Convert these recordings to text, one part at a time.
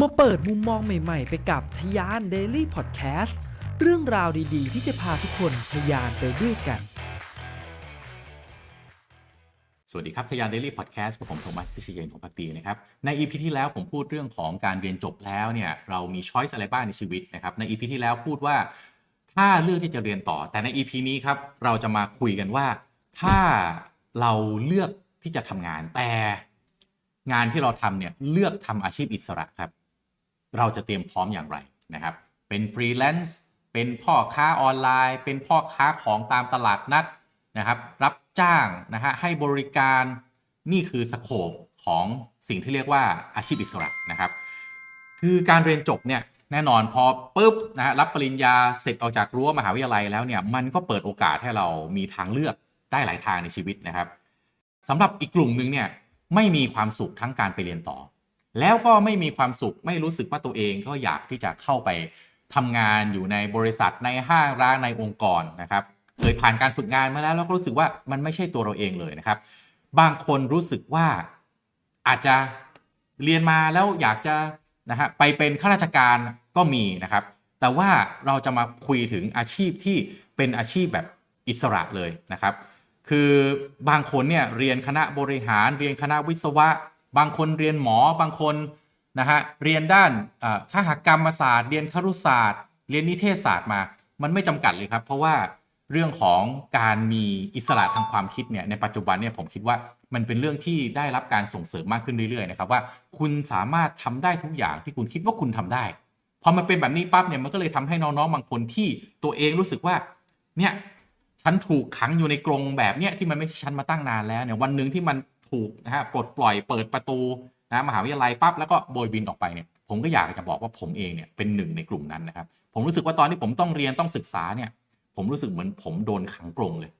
มาเปิดมุมมองใหม่ๆ ไปกับทะยาน Daily Podcast เรื่องราวดีๆ ที่จะพาทุกคนทะยานไปด้วยกัน สวัสดีครับทะยาน Daily Podcast กับผมโทมัสพิเชยนของพักดีนะครับ ใน EP ที่แล้วผมพูดเรื่องของการเรียนจบแล้วเนี่ยเรามี choice อะไรบ้างในชีวิตนะครับ ใน EP ที่แล้วพูดว่าถ้าเลือกที่จะเรียนต่อ แต่ใน EP นี้ครับเราจะมาคุยกันว่า ถ้าเราเลือกที่จะทำงานแต่ งานที่เราทำเนี่ยเลือกทำอาชีพอิสระครับ เราจะเตรียมพร้อมอย่างไรนะครับ เป็นฟรีแลนซ์เป็นพ่อค้าออนไลน์ เป็นพ่อค้าของตามตลาดนัดนะครับ รับจ้างนะฮะให้บริการนี่คือ scope ของสิ่งที่เรียกว่าอาชีพอิสระนะครับ คือการเรียนจบเนี่ยแน่นอนพอปุ๊บนะฮะรับปริญญาเสร็จออกจากรั้วมหาวิทยาลัยแล้วเนี่ยมันก็เปิดโอกาสให้เรามีทางเลือกได้หลายทางในชีวิตนะครับสำหรับอีกกลุ่มหนึ่งเนี่ย ไม่มีความสุขทั้งการไปเรียนต่อ แล้วก็ไม่มีความสุขไม่รู้สึกว่าตัวเองก็อยากที่จะเข้าไปทำงานอยู่ในบริษัทในห้างร้านในองค์กรนะครับเคยผ่านการฝึกงานมาแล้วแล้วก็รู้สึกว่ามันไม่ใช่ตัวเราเองเลยนะครับ บางคนรู้สึกว่าอาจจะเรียนมาแล้วอยากจะนะฮะไปเป็นข้าราชการก็มีนะครับ แต่ว่าเราจะมาคุยถึงอาชีพที่เป็นอาชีพแบบอิสระเลยนะครับ คือบางคนเนี่ยเรียนคณะบริหาร เรียนคณะวิศวะ บางคนเรียนหมอ บางคนนะฮะเรียนด้านข้าหกรรมศาสตร์ เรียนครุศาสตร์ เรียนนิเทศศาสตร์มา มันไม่จำกัดเลยครับ เพราะว่าเรื่องของการมีอิสระทางความคิดเนี่ยในปัจจุบันเนี่ยผมคิดว่ามันเป็นเรื่องที่ได้รับการส่งเสริมมากขึ้นเรื่อยๆนะครับว่าคุณสามารถทำได้ทุกอย่างที่คุณคิดว่าคุณทำได้พอมันเป็นแบบนี้ปั๊บเนี่ยมันก็เลยทำให้น้องๆบางคนที่ตัวเองรู้สึกว่าเนี่ย ฉันถูกขังอยู่ในกรงแบบเนี้ยที่มันไม่ใช่ฉันมาตั้งนานแล้วเนี่ยวันหนึ่งที่มันถูกนะฮะปลดปล่อยเปิดประตูนะมหาวิทยาลัยปั๊บแล้วก็โบยบินออกไปเนี่ยผมก็อยากจะบอกว่าผมเองเนี่ยเป็นหนึ่งในกลุ่มนั้นนะครับผมรู้สึกว่าตอนที่ผมต้องเรียนต้องศึกษาเนี่ยผมรู้สึกเหมือนผมโดนขังกรงเลย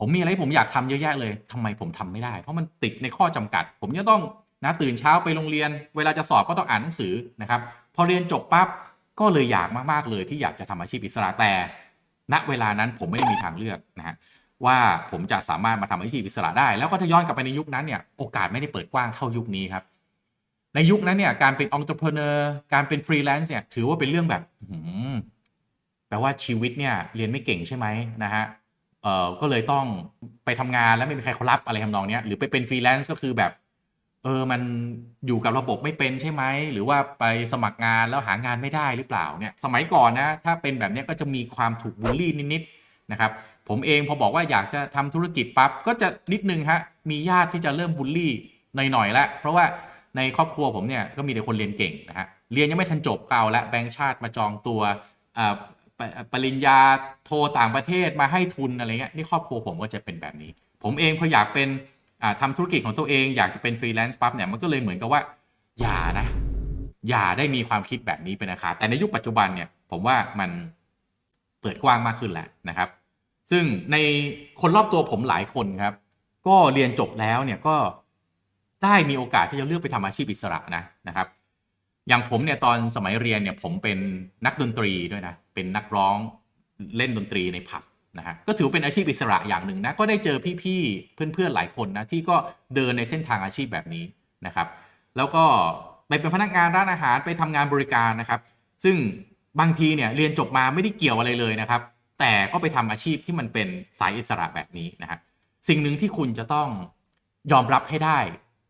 ผมมีอะไรผมอยากทำเยอะแยะเลยทำไมผมทำไม่ได้ เพราะมันติดในข้อจำกัด ผมจะต้องนะตื่นเช้าไปโรงเรียน เวลาจะสอบก็ต้องอ่านหนังสือนะครับพอเรียนจบปั๊บก็เลยอยากมากๆเลยที่อยากจะทำอาชีพอิสระแต่ ณเวลานั้นผมไม่ได้มีทางเลือกนะฮะว่าผมจะสามารถมาทำอาชีพอิสระได้ แล้วก็ถ้าย้อนกลับไปในยุคนั้นเนี่ยโอกาสไม่ได้เปิดกว้างเท่ายุคนี้ครับในยุคนั้นเนี่ยการเป็นองค์ประกอบการเป็นฟรีแลนซ์เนี่ยถือว่าเป็นเรื่องแบบแปลว่าชีวิตเนี่ยเรียนไม่เก่งใช่ไหมนะฮะเอ่อก็เลยต้องไปทำงานแล้วไม่มีใครเขารับอะไรทำนองนี้หรือไปเป็นฟรีแลนซ์ก็คือแบบ เออมันอยู่กับระบบไม่เป็นใช่ไหมหรือว่าไปสมัครงานแล้วหางานไม่ได้หรือเปล่าเนี่ยสมัยก่อนนะถ้าเป็นแบบนี้ก็จะมีความถูกบูลลี่นิดๆนะครับผมเองพอบอกว่าอยากจะทำธุรกิจปั๊บก็จะนิดนึงฮะมีญาติที่จะเริ่มบูลลี่หน่อยๆแล้วเพราะว่าในครอบครัวผมเนี่ยก็มีแต่คนเรียนเก่งนะฮะเรียนยังไม่ทันจบเก่าและแบงค์ชาติมาจองตัวปริญญาโทต่างประเทศมาให้ทุนอะไรเงี้ยนี่ครอบครัวผมก็จะเป็นแบบนี้ ผมเองพออยากเป็น ทำธุรกิจของตัวเองอยากจะเป็นฟรีแลนซ์ปั๊บเนี่ยมันก็เลยเหมือนกับว่า อย่านะ อย่าได้มีความคิดแบบนี้เป็นนะคะแต่ในยุคปัจจุบันเนี่ยผมว่ามันเปิดกว้างมากขึ้นแหละนะครับ ซึ่งในคนรอบตัวผมหลายคนครับ ก็เรียนจบแล้วเนี่ยก็ได้มีโอกาสที่จะเลือกไปทำอาชีพอิสระนะนะครับ อย่างผมเนี่ยตอนสมัยเรียนเนี่ยผมเป็นนักดนตรีด้วยนะเป็นนักร้องเล่นดนตรีในผับ นะฮะก็ถือเป็นอาชีพอิสระอย่างหนึ่งนะก็ได้เจอพี่ๆเพื่อนๆหลายคนนะที่ก็เดินในเส้นทางอาชีพแบบนี้นะครับ แล้วก็ไปเป็นพนักงานร้านอาหารไปทำงานบริการนะครับ ซึ่งบางทีเนี่ยเรียนจบมาไม่ได้เกี่ยวอะไรเลยนะครับ แต่ก็ไปทำอาชีพที่มันเป็นสายอิสระแบบนี้นะฮะสิ่งหนึ่งที่คุณจะต้องยอมรับให้ได้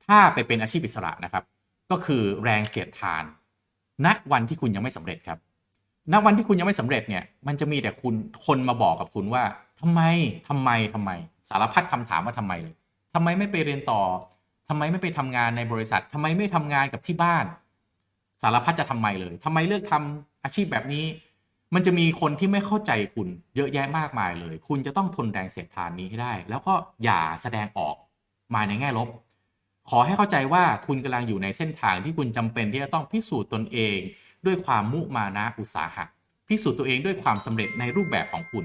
ถ้าไปเป็นอาชีพอิสระนะครับ ก็คือแรงเสียดทานณวันที่คุณยังไม่สำเร็จครับ ณวันที่คุณยังไม่สำเร็จเนี่ย มันจะมีแต่คุณคนมาบอกกับคุณว่าทำไมทำไมทำไม สารพัดคำถามว่าทำไมเลยทำไมไม่ไปเรียนต่อทำไมไม่ไปทำงานในบริษัททำไมไม่ทำงานกับที่บ้าน สารพัดจะทำไมเลยทำไมเลือกทำอาชีพแบบนี้ มันจะมีคนที่ไม่เข้าใจคุณเยอะแยะมากมายเลย คุณจะต้องทนแรงเสียดทานนี้ให้ได้ แล้วก็อย่าแสดงออกมาในแง่ลบ ขอให้เข้าใจว่าคุณกำลังอยู่ในเส้นทางที่คุณจำเป็นที่จะต้องพิสูจน์ตนเอง ด้วยความมุมานะอุตสาหะพิสูจน์ตัวเองด้วยความสำเร็จในรูปแบบของคุณ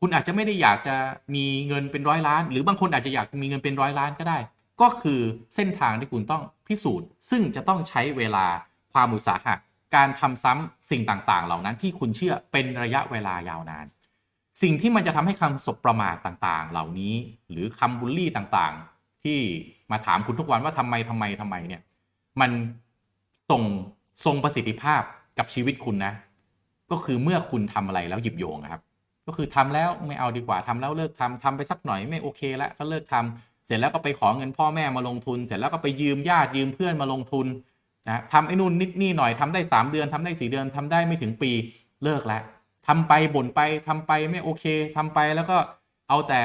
คุณอาจจะไม่ได้อยากจะมีเงินเป็นร้อยล้าน หรือบางคนอาจจะอยากมีเงินเป็นร้อยล้านก็ได้ ก็คือเส้นทางที่คุณต้องพิสูจน์ ซึ่งจะต้องใช้เวลาความอุตสาหะการทำซ้ำสิ่งต่างๆ เหล่านั้นที่คุณเชื่อเป็นระยะเวลายาวนาน สิ่งที่มันจะทำให้คำสบประมาทต่างๆ เหล่านี้ หรือคำบูลลี่ต่างๆ ที่มาถามคุณทุกวันว่าทำไมทำไมทำไมเนี่ย มันส่ง ทรงประสิทธิภาพกับชีวิตคุณนะ ก็คือเมื่อคุณทำอะไรแล้วหยิบโยงครับ ก็คือทำแล้วไม่เอาดีกว่าทำแล้วเลิกทำทำไปสักหน่อยไม่โอเคแล้วก็เลิกทำเสร็จแล้วก็ไปขอเงินพ่อแม่มาลงทุน เสร็จแล้วก็ไปยืมญาติยืมเพื่อนมาลงทุนนะทำไอ้นู่นนิดนี่หน่อยทำได้ 3 เดือนทำได้ 4 เดือนทำได้ไม่ถึงปีเลิกแล้วทำไปบ่นไปทำไปไม่โอเคทำไปแล้วก็เอาแต่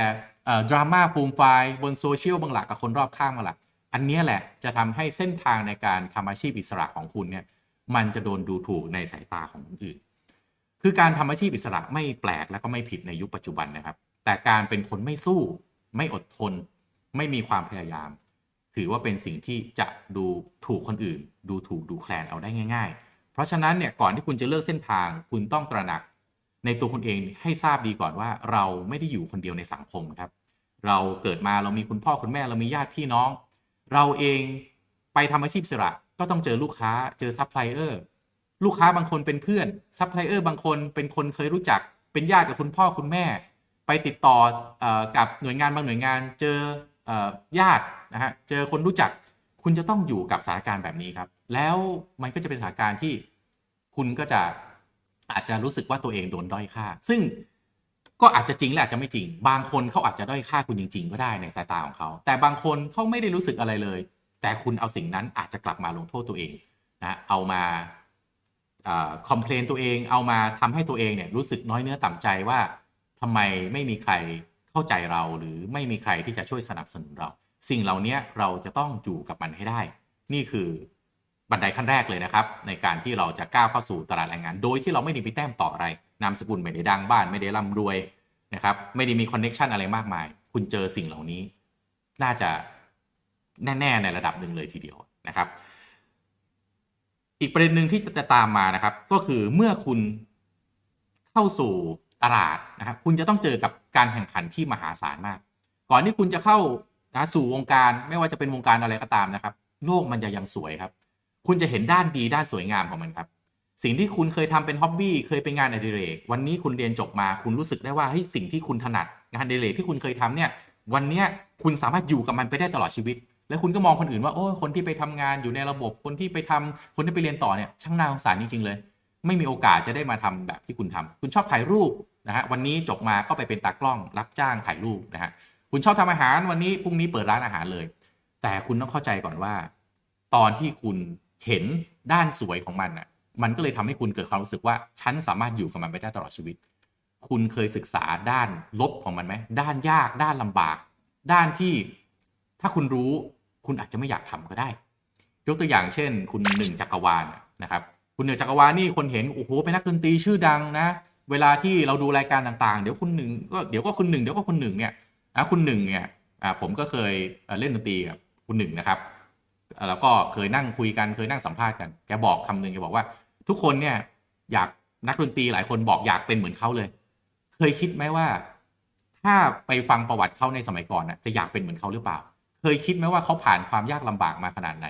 ดราม่าฟูมไฟบนโซเชียลบางหลักกับคนรอบข้างมาหลักอันนี้แหละจะทำให้เส้นทางในการทำอาชีพอิสระของคุณเนี่ย มันจะโดนดูถูกในสายตาของคนอื่น คือการทำอาชีพอิสระไม่แปลกและก็ไม่ผิดในยุคปัจจุบันนะครับ แต่การเป็นคนไม่สู้ ไม่อดทน ไม่มีความพยายาม ถือว่าเป็นสิ่งที่จะดูถูกคนอื่น ดูถูกดูแคลนเอาได้ง่าย ๆ เพราะฉะนั้นเนี่ยก่อนที่คุณจะเลือกเส้นทาง คุณต้องตระหนัก ในตัวคุณเองให้ทราบดีก่อนว่า เราไม่ได้อยู่คนเดียวในสังคมครับ เราเกิดมาเรามีคุณพ่อคุณแม่เรามีญาติพี่น้อง เราเองไปทำอาชีพอิสระ ก็ต้องเจอลูกค้าเจอซัพพลายเออร์ลูกค้าบางคนเป็นเพื่อนซัพพลายเออร์บางคนเป็นคนเคยรู้จัก เป็นญาติกับคุณพ่อคุณแม่ ไปติดต่อกับหน่วยงานบางหน่วยงาน เจอญาตินะฮะเจอคนรู้จัก คุณจะต้องอยู่กับสถานการณ์แบบนี้ครับ แล้วมันก็จะเป็นสถานการณ์ที่คุณก็จะอาจจะรู้สึกว่าตัวเองโดนด้อยค่า ซึ่งก็อาจจะจริงและอาจจะไม่จริง บางคนเขาอาจจะด้อยค่าคุณจริง ๆ ก็ได้ในสายตาของเขา แต่บางคนเขาไม่ได้รู้สึกอะไรเลย แต่คุณเอาสิ่งนั้นอาจจะกลับมาลงโทษตัวเองนะเอามาคอมเพลนตัวเองเอามาทำให้ตัวเองเนี่ยรู้สึกน้อยเนื้อต่ำใจว่าทำไมไม่มีใครเข้าใจเราหรือไม่มีใครที่จะช่วยสนับสนุนเรา สิ่งเหล่านี้เราจะต้องอยู่กับมันให้ได้ นี่คือบันไดขั้นแรกเลยนะครับ ในการที่เราจะก้าวเข้าสู่ตลาดแรงงาน โดยที่เราไม่ได้มีแต้มต่ออะไรนามสกุลไม่ได้ดังบ้านไม่ได้ร่ำรวยนะครับไม่ได้มี connection อะไรมากมาย คุณเจอสิ่งเหล่านี้ น่าจะ แน่ ๆ ในระดับหนึ่งเลยทีเดียวนะครับ อีกประเด็นหนึ่งที่จะตามมานะครับ ก็คือเมื่อคุณเข้าสู่ตลาดนะครับ คุณจะต้องเจอกับการแข่งขันที่มหาศาลมาก ก่อนที่คุณจะเข้านะสู่วงการไม่ว่าจะเป็นวงการอะไรก็ตามนะครับ โลกมันจะยังสวยครับ คุณจะเห็นด้านดีด้านสวยงามของมันครับ สิ่งที่คุณเคยทำเป็นฮ็อบบี้เคยเป็นงานอดิเรก วันนี้คุณเรียนจบมา คุณรู้สึกได้ว่าเฮ้ยสิ่งที่คุณถนัดงานอดิเรกที่คุณเคยทำเนี่ย วันนี้คุณสามารถอยู่กับมันไปได้ตลอดชีวิต แล้วคุณก็มองคนอื่นว่าโอ้คนที่ไปทำงานอยู่ในระบบคนที่ไปทำคนที่ไปเรียนต่อเนี่ยช่างน่าสงสารจริง ๆ เลย ไม่มีโอกาสจะได้มาทำแบบที่คุณทำคุณชอบถ่ายรูปนะฮะวันนี้จบมาก็ไปเป็นตากล้อง รับจ้างถ่ายรูปนะฮะคุณชอบทำอาหารวันนี้พรุ่งนี้เปิดร้านอาหารเลย แต่คุณต้องเข้าใจก่อนว่า ตอนที่คุณเห็นด้านสวยของมันอะมันก็เลยทำให้คุณเกิดความรู้สึกว่าฉันสามารถอยู่กับมันไปได้ตลอดชีวิต คุณเคยศึกษาด้านลบของมันไหมด้านยากด้านลำบาก ด้านที่ถ้าคุณรู้ คุณอาจจะไม่อยากทำก็ได้ ยกตัวอย่างเช่น คุณหนึ่งจักรวาลนะครับ คุณหนึ่งจักรวาลนี่คนเห็นโอ้โหเป็นนักดนตรีชื่อดังนะ เวลาที่เราดูรายการต่างๆ เดี๋ยวคุณหนึ่งก็เดี๋ยวก็คุณหนึ่งเดี๋ยวก็คุณหนึ่งเนี่ยนะคุณหนึ่งเนี่ยผมก็เคยเล่นดนตรีกับคุณหนึ่งนะครับ แล้วก็เคยนั่งคุยกันเคยนั่งสัมภาษณ์กันแกบอกคำหนึ่งแกบอกว่า ทุกคนเนี่ยอยากนักดนตรีหลายคนบอกอยากเป็นเหมือนเขาเลย เคยคิดไหมว่า ถ้าไปฟังประวัติเขาในสมัยก่อนนะจะอยากเป็นเหมือนเขาหรือเปล่า เคยคิดไหมว่าเขาผ่านความยากลำบากมาขนาดไหน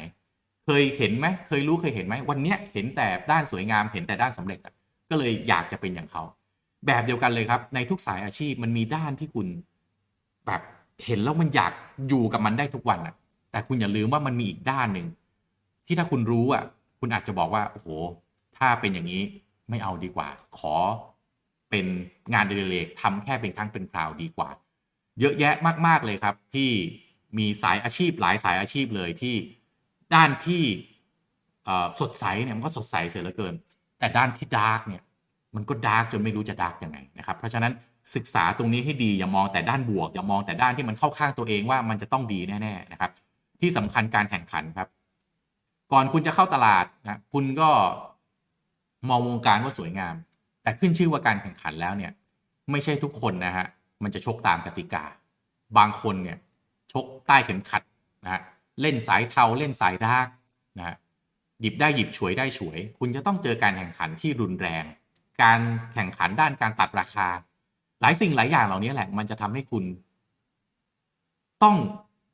เคยเห็นไหมเคยรู้เคยเห็นไหมวันนี้เห็นแต่ด้านสวยงามเห็นแต่ด้านสำเร็จก็เลยอยากจะเป็นอย่างเขาแบบเดียวกันเลยครับ ในทุกสายอาชีพมันมีด้านที่คุณ แบบเห็นแล้วมันอยากอยู่กับมันได้ทุกวันอะแต่คุณอย่าลืมว่ามันมีอีกด้านหนึ่งที่ถ้าคุณรู้อะ คุณอาจจะบอกว่าโอ้โห ถ้าเป็นอย่างนี้ไม่เอาดีกว่า ขอเป็นงานเดลิเรกทำแค่เป็นครั้งเป็นคราวดีกว่า เยอะแยะมาก ๆเลยครับที่ มีสายอาชีพหลายสายอาชีพเลยที่ด้านที่สดใสเนี่ยมันก็สดใสเสียเหลือเกิน แต่ด้านที่ dark เนี่ยมันก็ dark จนไม่รู้จะ dark ยังไงนะครับ เพราะฉะนั้นศึกษาตรงนี้ให้ดีอย่ามองแต่ด้านบวก อย่ามองแต่ด้านที่มันเข้าข้างตัวเองว่ามันจะต้องดีแน่ๆนะครับ ที่สำคัญการแข่งขันครับ ก่อนคุณจะเข้าตลาดนะคุณก็มองวงการว่าสวยงาม แต่ขึ้นชื่อว่าการแข่งขันแล้วเนี่ย ไม่ใช่ทุกคนนะฮะมันจะชกตามกติกา บางคนเนี่ย ชกใต้เข็มขัดนะฮะเล่นสายเทาเล่นสายดาร์กนะฮะหยิบได้หยิบฉวยได้ฉวย คุณจะต้องเจอการแข่งขันที่รุนแรง การแข่งขันด้านการตัดราคา หลายสิ่งหลายอย่างเหล่านี้แหละ มันจะทำให้คุณ ต้อง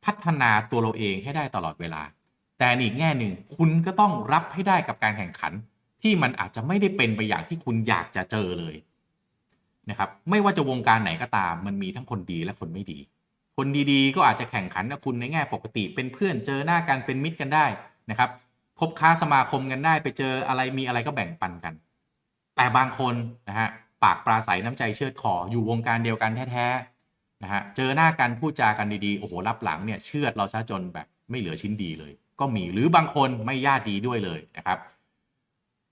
พัฒนาตัวเราเองให้ได้ตลอดเวลา แต่อีกแง่หนึ่งคุณก็ต้องรับให้ได้กับการแข่งขัน ที่มันอาจจะไม่ได้เป็นไปอย่างที่คุณอยากจะเจอเลยนะครับ ไม่ว่าจะวงการไหนก็ตาม มันมีทั้งคนดีและคนไม่ดี คนดีๆ ก็อาจจะแข่งขันกับคุณในแง่ปกติ เป็นเพื่อนเจอหน้ากันเป็นมิตรกันได้นะครับคบค้าสมาคมกันได้ไปเจออะไรมีอะไรก็แบ่งปันกัน แต่บางคนนะฮะปากปราศัยน้ำใจเชือดคออยู่วงการเดียวกันแท้ๆนะฮะเจอหน้ากันพูดจากันดีๆโอ้โหรับหลังเนี่ยเชือดเราซะจนแบบไม่เหลือชิ้นดีเลย ก็มีหรือบางคนไม่ญาติดีด้วยเลยนะครับ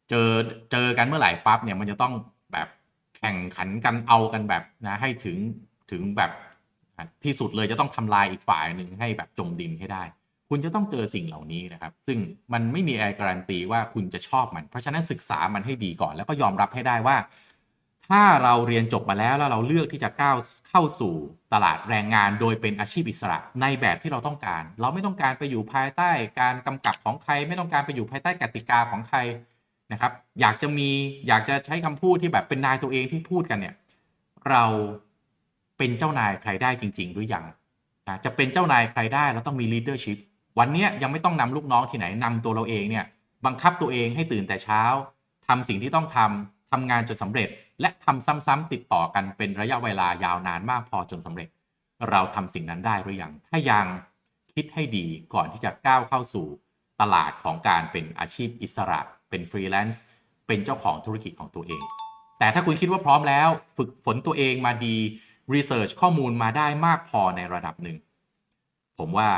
เจอเจอกันเมื่อไหร่ปั๊บเนี่ยมันจะต้องแบบแข่งขันกันเอากันแบบนะให้ถึงถึงแบบ ที่สุดเลยจะต้องทำลายอีกฝ่ายหนึ่งให้แบบจมดินให้ได้ คุณจะต้องเจอสิ่งเหล่านี้นะครับ ซึ่งมันไม่มีอะไรการันตีว่าคุณจะชอบมัน เพราะฉะนั้นศึกษามันให้ดีก่อน แล้วก็ยอมรับให้ได้ว่า ถ้าเราเรียนจบมาแล้วแล้วเราเลือกที่จะก้าวเข้าสู่ตลาดแรงงาน โดยเป็นอาชีพอิสระในแบบที่เราต้องการ เราไม่ต้องการไปอยู่ภายใต้การกำกับของใคร ไม่ต้องการไปอยู่ภายใต้กติกาของใครนะครับ อยากจะมีอยากจะใช้คำพูดที่แบบเป็นนายตัวเองที่พูดกันเนี่ยเรา เป็นเจ้านายใครได้จริง ๆ หรือยังนะจะเป็นเจ้านายใครได้เราต้องมี leadership วันนี้ยังไม่ต้องนำลูกน้องที่ไหนนำตัวเราเองเนี่ยบังคับตัวเองให้ตื่นแต่เช้าทำสิ่งที่ต้องทำทำงานจนสำเร็จ และทำซ้ำๆติดต่อกันเป็นระยะเวลายาวนานมากพอจนสำเร็จ เราทำสิ่งนั้นได้หรือยังถ้ายังคิดให้ดีก่อนที่จะก้าวเข้าสู่ตลาดของการเป็นอาชีพอิสระ เป็นฟรีแลนซ์เป็นเจ้าของธุรกิจของตัวเอง แต่ถ้าคุณคิดว่าพร้อมแล้ว ฝึกฝนตัวเองมาดี research ข้อมูลมาได้มากพอในระดับหนึ่ง ผมว่า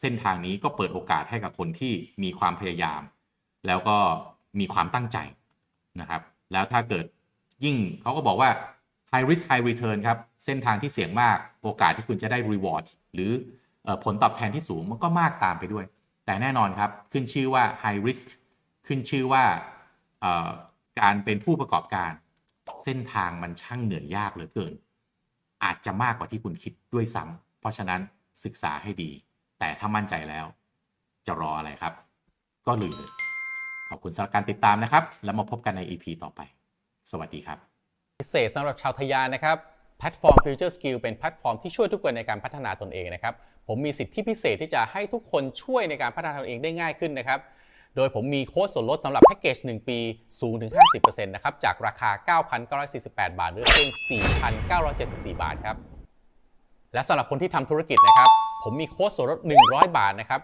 เส้นทางนี้ก็เปิดโอกาสให้กับคนที่มีความพยายาม แล้วก็มีความตั้งใจนะครับ แล้วถ้าเกิดยิ่งเขาก็บอกว่า high risk high return ครับ เส้นทางที่เสี่ยงมากโอกาสที่คุณจะได้ reward หรือผลตอบแทนที่สูงมันก็มากตามไปด้วย แต่แน่นอนครับ ขึ้นชื่อว่า high risk ขึ้นชื่อว่าการเป็นผู้ประกอบการ เส้นทางมันช่างเหนื่อยยากเหลือเกิน อาจจะมากกว่าที่คุณคิดด้วยซ้ำเพราะฉะนั้นศึกษาให้ดี แต่ถ้ามั่นใจแล้ว จะรออะไรครับ ก็ลุยเลยขอบคุณสำหรับการติดตามนะครับ แล้วมาพบกันใน EP ต่อไป สวัสดีครับ พิเศษสำหรับชาวทะยานนะครับแพลตฟอร์ม Future Skill เป็นแพลตฟอร์มที่ช่วยทุกคนในการพัฒนาตนเองนะครับ ผมมีสิทธิพิเศษที่จะให้ทุกคนช่วยในการพัฒนาตนเองได้ง่ายขึ้นนะครับ โดยผมมีโค้ดส่วนลดสำหรับแพ็กเกจ 1 ปีสูงถึง 50%นะครับ จากราคา 9,948 บาท หรือเพียง4,974 บาทครับ และสำหรับคนที่ทำธุรกิจนะครับ ผมมีโค้ดส่วนลด 100 บาทนะครับ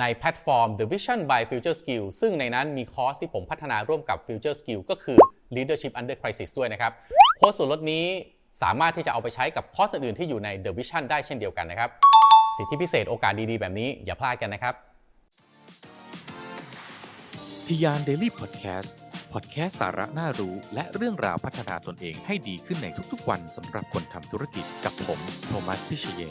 ในแพลตฟอร์ม The Vision by Future Skill ซึ่งในนั้นมีคอร์สที่ผมพัฒนาร่วมกับ Future Skill ก็คือ Leadership Under Crisis ด้วยนะครับ โค้ดส่วนลดนี้สามารถที่จะเอาไปใช้กับคอร์สอื่นที่อยู่ใน The Vision ได้เช่นเดียวกันนะครับ สิทธิพิเศษโอกาสดีๆ แบบนี้อย่าพลาดกันนะครับ ทะยาน Daily Podcastพอดแคสต์สาระน่ารู้ และเรื่องราวพัฒนาตนเองให้ดีขึ้นในทุกๆวันสำหรับคนทำธุรกิจกับผม โทมัสพิเชย